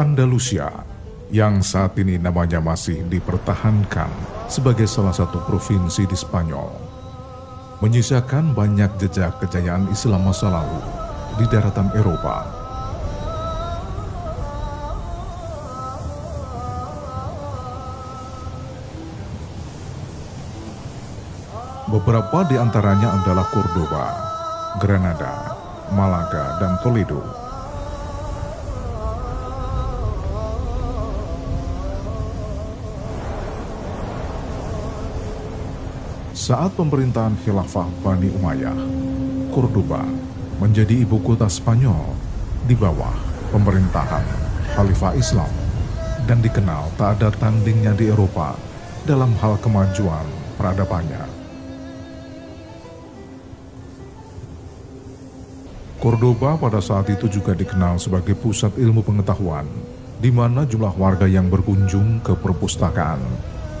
Andalusia yang saat ini namanya masih dipertahankan sebagai salah satu provinsi di Spanyol, menyisakan banyak jejak kejayaan Islam masa lalu di daratan Eropa. Beberapa di antaranya adalah Cordoba, Granada, Malaga, dan Toledo. Saat pemerintahan Khilafah Bani Umayyah, Cordoba menjadi ibu kota Spanyol di bawah pemerintahan Khalifah Islam dan dikenal tak ada tandingnya di Eropa dalam hal kemajuan peradabannya. Cordoba pada saat itu juga dikenal sebagai pusat ilmu pengetahuan, di mana jumlah warga yang berkunjung ke perpustakaan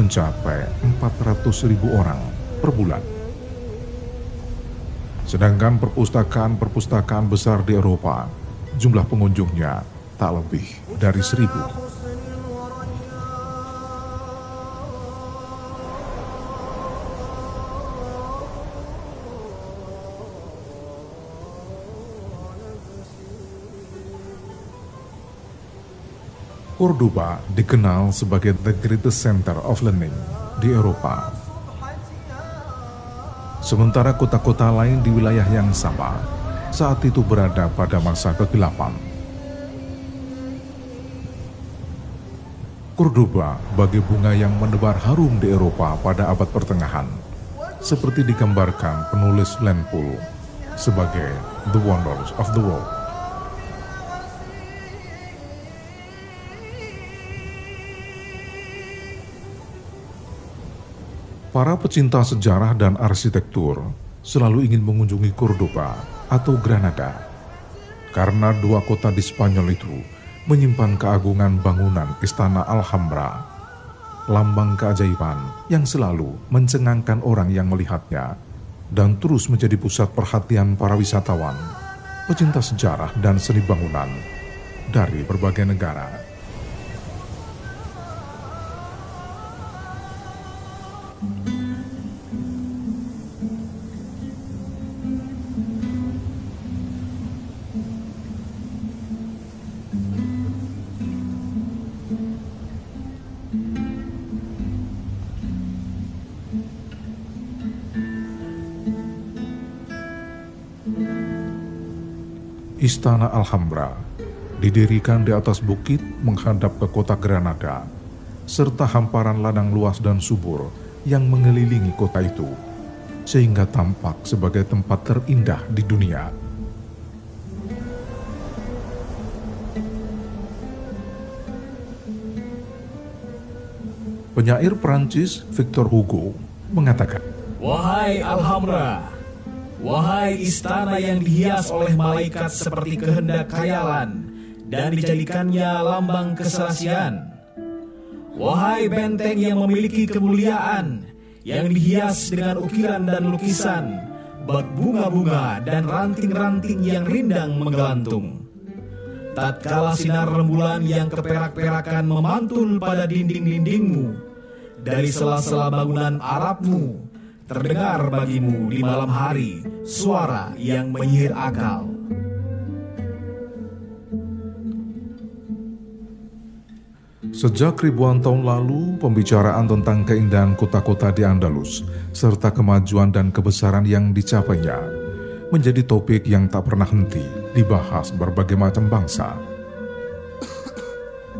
mencapai 400 ribu orang per bulan. Sedangkan perpustakaan-perpustakaan besar di Eropa, jumlah pengunjungnya tak lebih dari seribu. Cordoba dikenal sebagai the greatest center of learning di Eropa Sementara kota-kota lain di wilayah yang sama saat itu berada pada masa kegelapan. Cordoba bagi bunga yang menebar harum di Eropa pada abad pertengahan, seperti digambarkan penulis Lenpool sebagai The Wonders of the World. Para pecinta sejarah dan arsitektur selalu ingin mengunjungi Cordoba atau Granada karena dua kota di Spanyol itu menyimpan keagungan bangunan Istana Alhambra, lambang keajaiban yang selalu mencengangkan orang yang melihatnya dan terus menjadi pusat perhatian para wisatawan, pecinta sejarah dan seni bangunan dari berbagai negara. Istana Alhambra didirikan di atas bukit menghadap ke kota Granada, serta hamparan ladang luas dan subur yang mengelilingi kota itu, sehingga tampak sebagai tempat terindah di dunia. Penyair Prancis Victor Hugo mengatakan, Wahai Alhambra, Wahai istana yang dihias oleh malaikat seperti kehendak khayalan dan dijadikannya lambang keserasian. Wahai benteng yang memiliki kemuliaan yang dihias dengan ukiran dan lukisan, bak bunga-bunga dan ranting-ranting yang rindang menggelantung. Tatkala sinar rembulan yang keperak-perakan memantul pada dinding-dindingmu, dari sela-sela bangunan Arabmu, terdengar bagimu di malam hari suara yang menyihir akal. Sejak ribuan tahun lalu, pembicaraan tentang keindahan kota-kota di Andalus serta kemajuan dan kebesaran yang dicapainya menjadi topik yang tak pernah henti dibahas berbagai macam bangsa.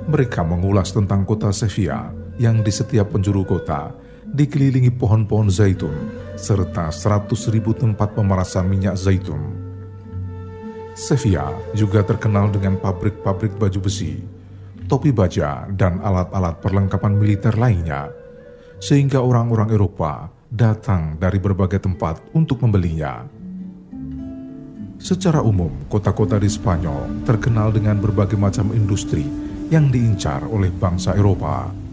Mereka mengulas tentang kota Sevilla yang di setiap penjuru kota dikelilingi pohon-pohon zaitun serta 100 ribu tempat pemerasan minyak zaitun. Sevilla juga terkenal dengan pabrik-pabrik baju besi, topi baja, dan alat-alat perlengkapan militer lainnya, sehingga orang-orang Eropa datang dari berbagai tempat untuk membelinya. Secara umum, kota-kota di Spanyol terkenal dengan berbagai macam industri yang diincar oleh bangsa Eropa.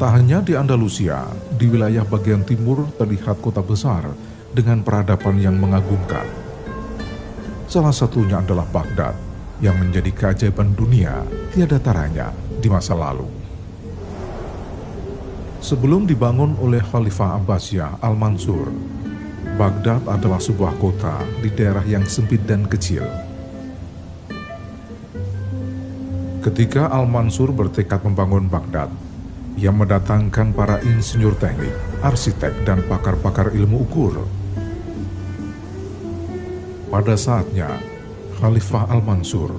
Tak hanya di Andalusia, di wilayah bagian timur terlihat kota besar dengan peradaban yang mengagumkan. Salah satunya adalah Baghdad yang menjadi keajaiban dunia tiada taranya di masa lalu. Sebelum dibangun oleh Khalifah Abbasiyah Al-Mansur, Baghdad adalah sebuah kota di daerah yang sempit dan kecil. Ketika Al-Mansur bertekad membangun Baghdad, yang mendatangkan para insinyur teknik, arsitek, dan pakar-pakar ilmu ukur. Pada saatnya, Khalifah Al-Mansur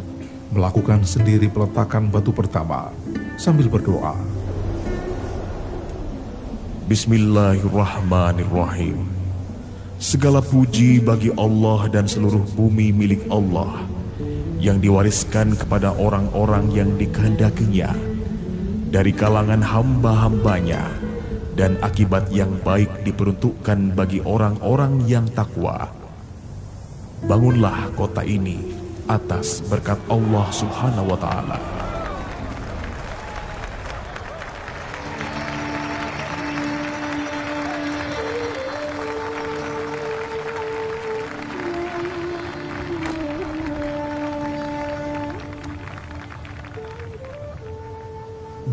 melakukan sendiri peletakan batu pertama sambil berdoa. Bismillahirrahmanirrahim. Segala puji bagi Allah dan seluruh bumi milik Allah yang diwariskan kepada orang-orang yang dikehendakinya dari kalangan hamba-hambanya dan akibat yang baik diperuntukkan bagi orang-orang yang takwa. Bangunlah kota ini atas berkat Allah Subhanahu wa taala.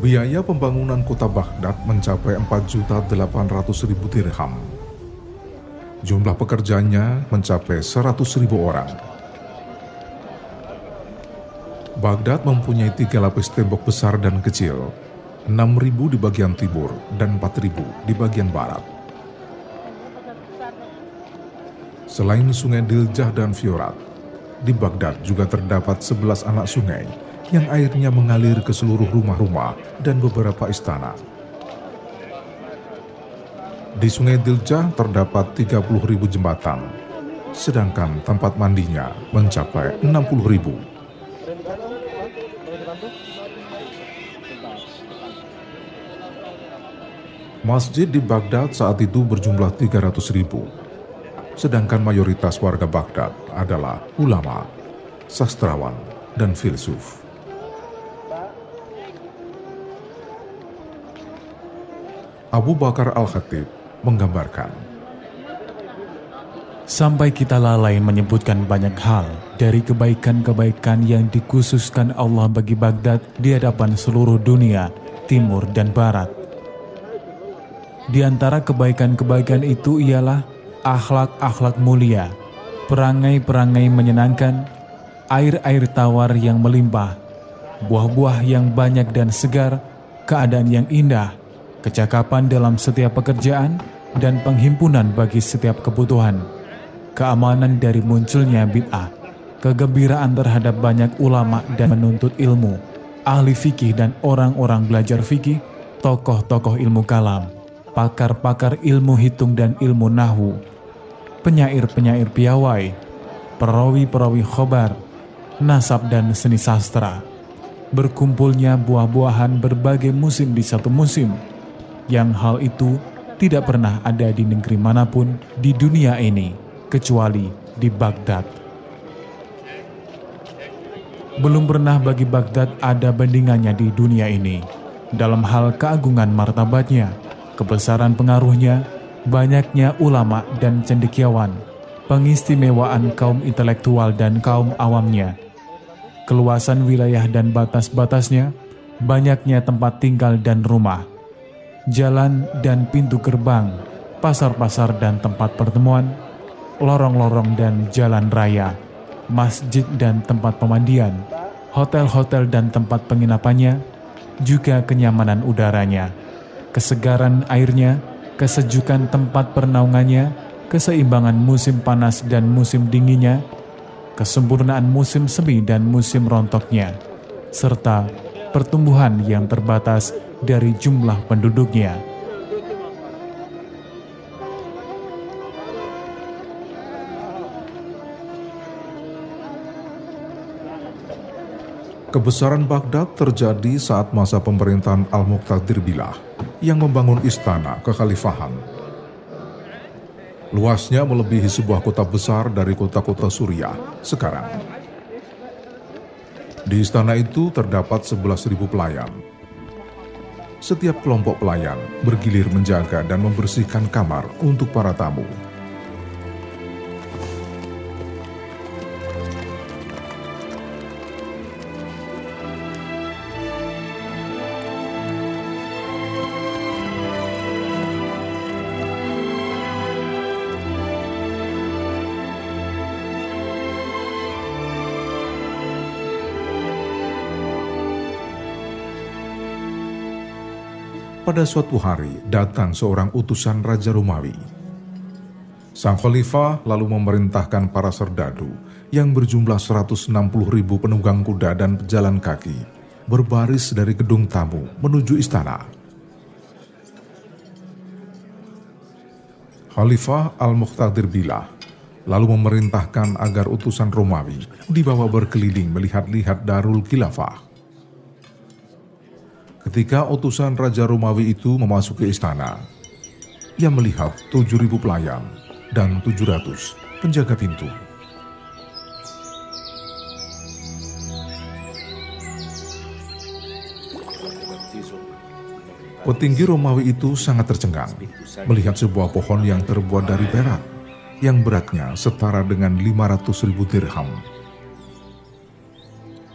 Biaya pembangunan kota Baghdad mencapai 4.800.000 dirham. Jumlah pekerjanya mencapai 100.000 orang. Baghdad mempunyai tiga lapis tembok besar dan kecil, 6.000 di bagian timur dan 4.000 di bagian barat. Selain sungai Diljah dan Fiorat, di Baghdad juga terdapat 11 anak sungai yang airnya mengalir ke seluruh rumah-rumah dan beberapa istana. Di Sungai Diljah terdapat 30 ribu jembatan, sedangkan tempat mandinya mencapai 60 ribu. Masjid di Baghdad saat itu berjumlah 300 ribu, sedangkan mayoritas warga Baghdad adalah ulama, sastrawan, dan filsuf. Abu Bakar Al-Khatib menggambarkan. Sampai kita lalai menyebutkan banyak hal dari kebaikan-kebaikan yang dikhususkan Allah bagi Baghdad di hadapan seluruh dunia, timur dan barat. Di antara kebaikan-kebaikan itu ialah akhlak-akhlak mulia, perangai-perangai menyenangkan, air-air tawar yang melimpah, buah-buah yang banyak dan segar, keadaan yang indah, kecakapan dalam setiap pekerjaan, dan penghimpunan bagi setiap kebutuhan, keamanan dari munculnya bid'ah, kegembiraan terhadap banyak ulama dan menuntut ilmu, ahli fikih dan orang-orang belajar fikih, tokoh-tokoh ilmu kalam, pakar-pakar ilmu hitung dan ilmu nahu, penyair-penyair piawai, perawi-perawi khobar, nasab dan seni sastra, berkumpulnya buah-buahan berbagai musim di satu musim, yang hal itu tidak pernah ada di negeri mana pun di dunia ini, kecuali di Baghdad. Belum pernah bagi Baghdad ada bandingannya di dunia ini, dalam hal keagungan martabatnya, kebesaran pengaruhnya, banyaknya ulama dan cendekiawan, pengistimewaan kaum intelektual dan kaum awamnya, keluasan wilayah dan batas-batasnya, banyaknya tempat tinggal dan rumah, jalan dan pintu gerbang, pasar-pasar dan tempat pertemuan, lorong-lorong dan jalan raya, masjid dan tempat pemandian, hotel-hotel dan tempat penginapannya, juga kenyamanan udaranya, kesegaran airnya, kesejukan tempat pernaungannya, keseimbangan musim panas dan musim dinginnya, kesempurnaan musim semi dan musim rontoknya, serta pertumbuhan yang terbatas dari jumlah penduduknya. Kebesaran Baghdad terjadi saat masa pemerintahan Al-Muqtadir Bilah yang membangun istana kekhalifahan. Luasnya melebihi sebuah kota besar dari kota-kota Suriah sekarang. Di istana itu terdapat 11.000 pelayan, setiap kelompok pelayan bergilir menjaga dan membersihkan kamar untuk para tamu. Pada suatu hari datang seorang utusan Raja Romawi. Sang Khalifah lalu memerintahkan para serdadu yang berjumlah 160 ribu penunggang kuda dan pejalan kaki berbaris dari gedung tamu menuju istana. Khalifah Al-Muqtadir Bilah lalu memerintahkan agar utusan Romawi dibawa berkeliling melihat-lihat Darul Khilafah. Ketika utusan Raja Romawi itu memasuki istana, ia melihat 7.000 pelayan dan 700 penjaga pintu. Petinggi Romawi itu sangat tercengang melihat sebuah pohon yang terbuat dari perak yang beratnya setara dengan 500 ribu dirham.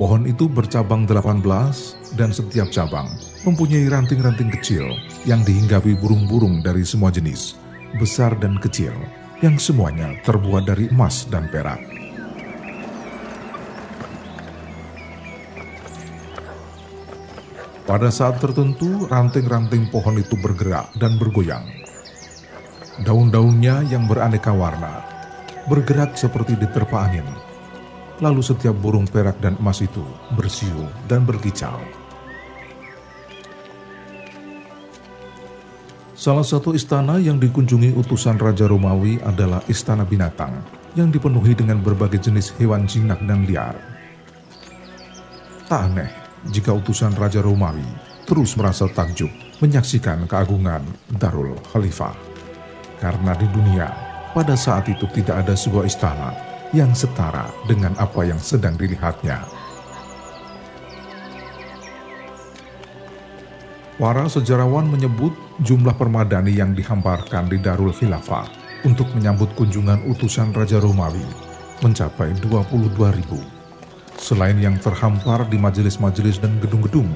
Pohon itu bercabang 18 dan setiap cabang mempunyai ranting-ranting kecil yang dihinggapi burung-burung dari semua jenis, besar dan kecil, yang semuanya terbuat dari emas dan perak. Pada saat tertentu, ranting-ranting pohon itu bergerak dan bergoyang. Daun-daunnya yang beraneka warna bergerak seperti diterpa angin Lalu setiap burung perak dan emas itu bersiul dan berkicau. Salah satu istana yang dikunjungi utusan Raja Romawi adalah Istana Binatang yang dipenuhi dengan berbagai jenis hewan jinak dan liar. Tak aneh jika utusan Raja Romawi terus merasa takjub menyaksikan keagungan Darul Khalifah. Karena di dunia pada saat itu tidak ada sebuah istana yang setara dengan apa yang sedang dilihatnya. Para sejarawan menyebut jumlah permadani yang dihamparkan di Darul Khilafah untuk menyambut kunjungan utusan Raja Romawi mencapai 22 ribu. Selain yang terhampar di majelis-majelis dan gedung-gedung.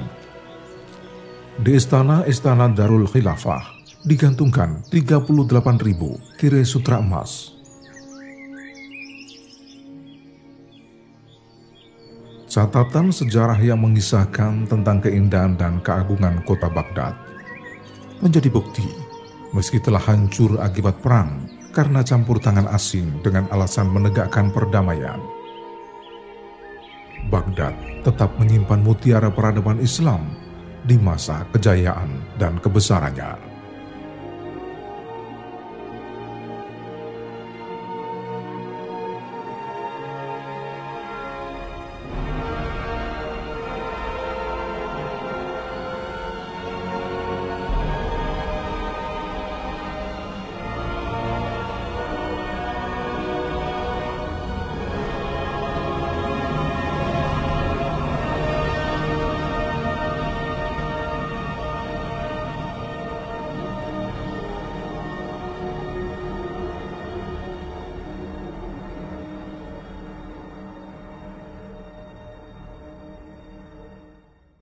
Di istana-istana Darul Khilafah digantungkan 38 ribu tirai sutra emas Catatan sejarah yang mengisahkan tentang keindahan dan keagungan kota Baghdad menjadi bukti meski telah hancur akibat perang karena campur tangan asing dengan alasan menegakkan perdamaian. Baghdad tetap menyimpan mutiara peradaban Islam di masa kejayaan dan kebesarannya.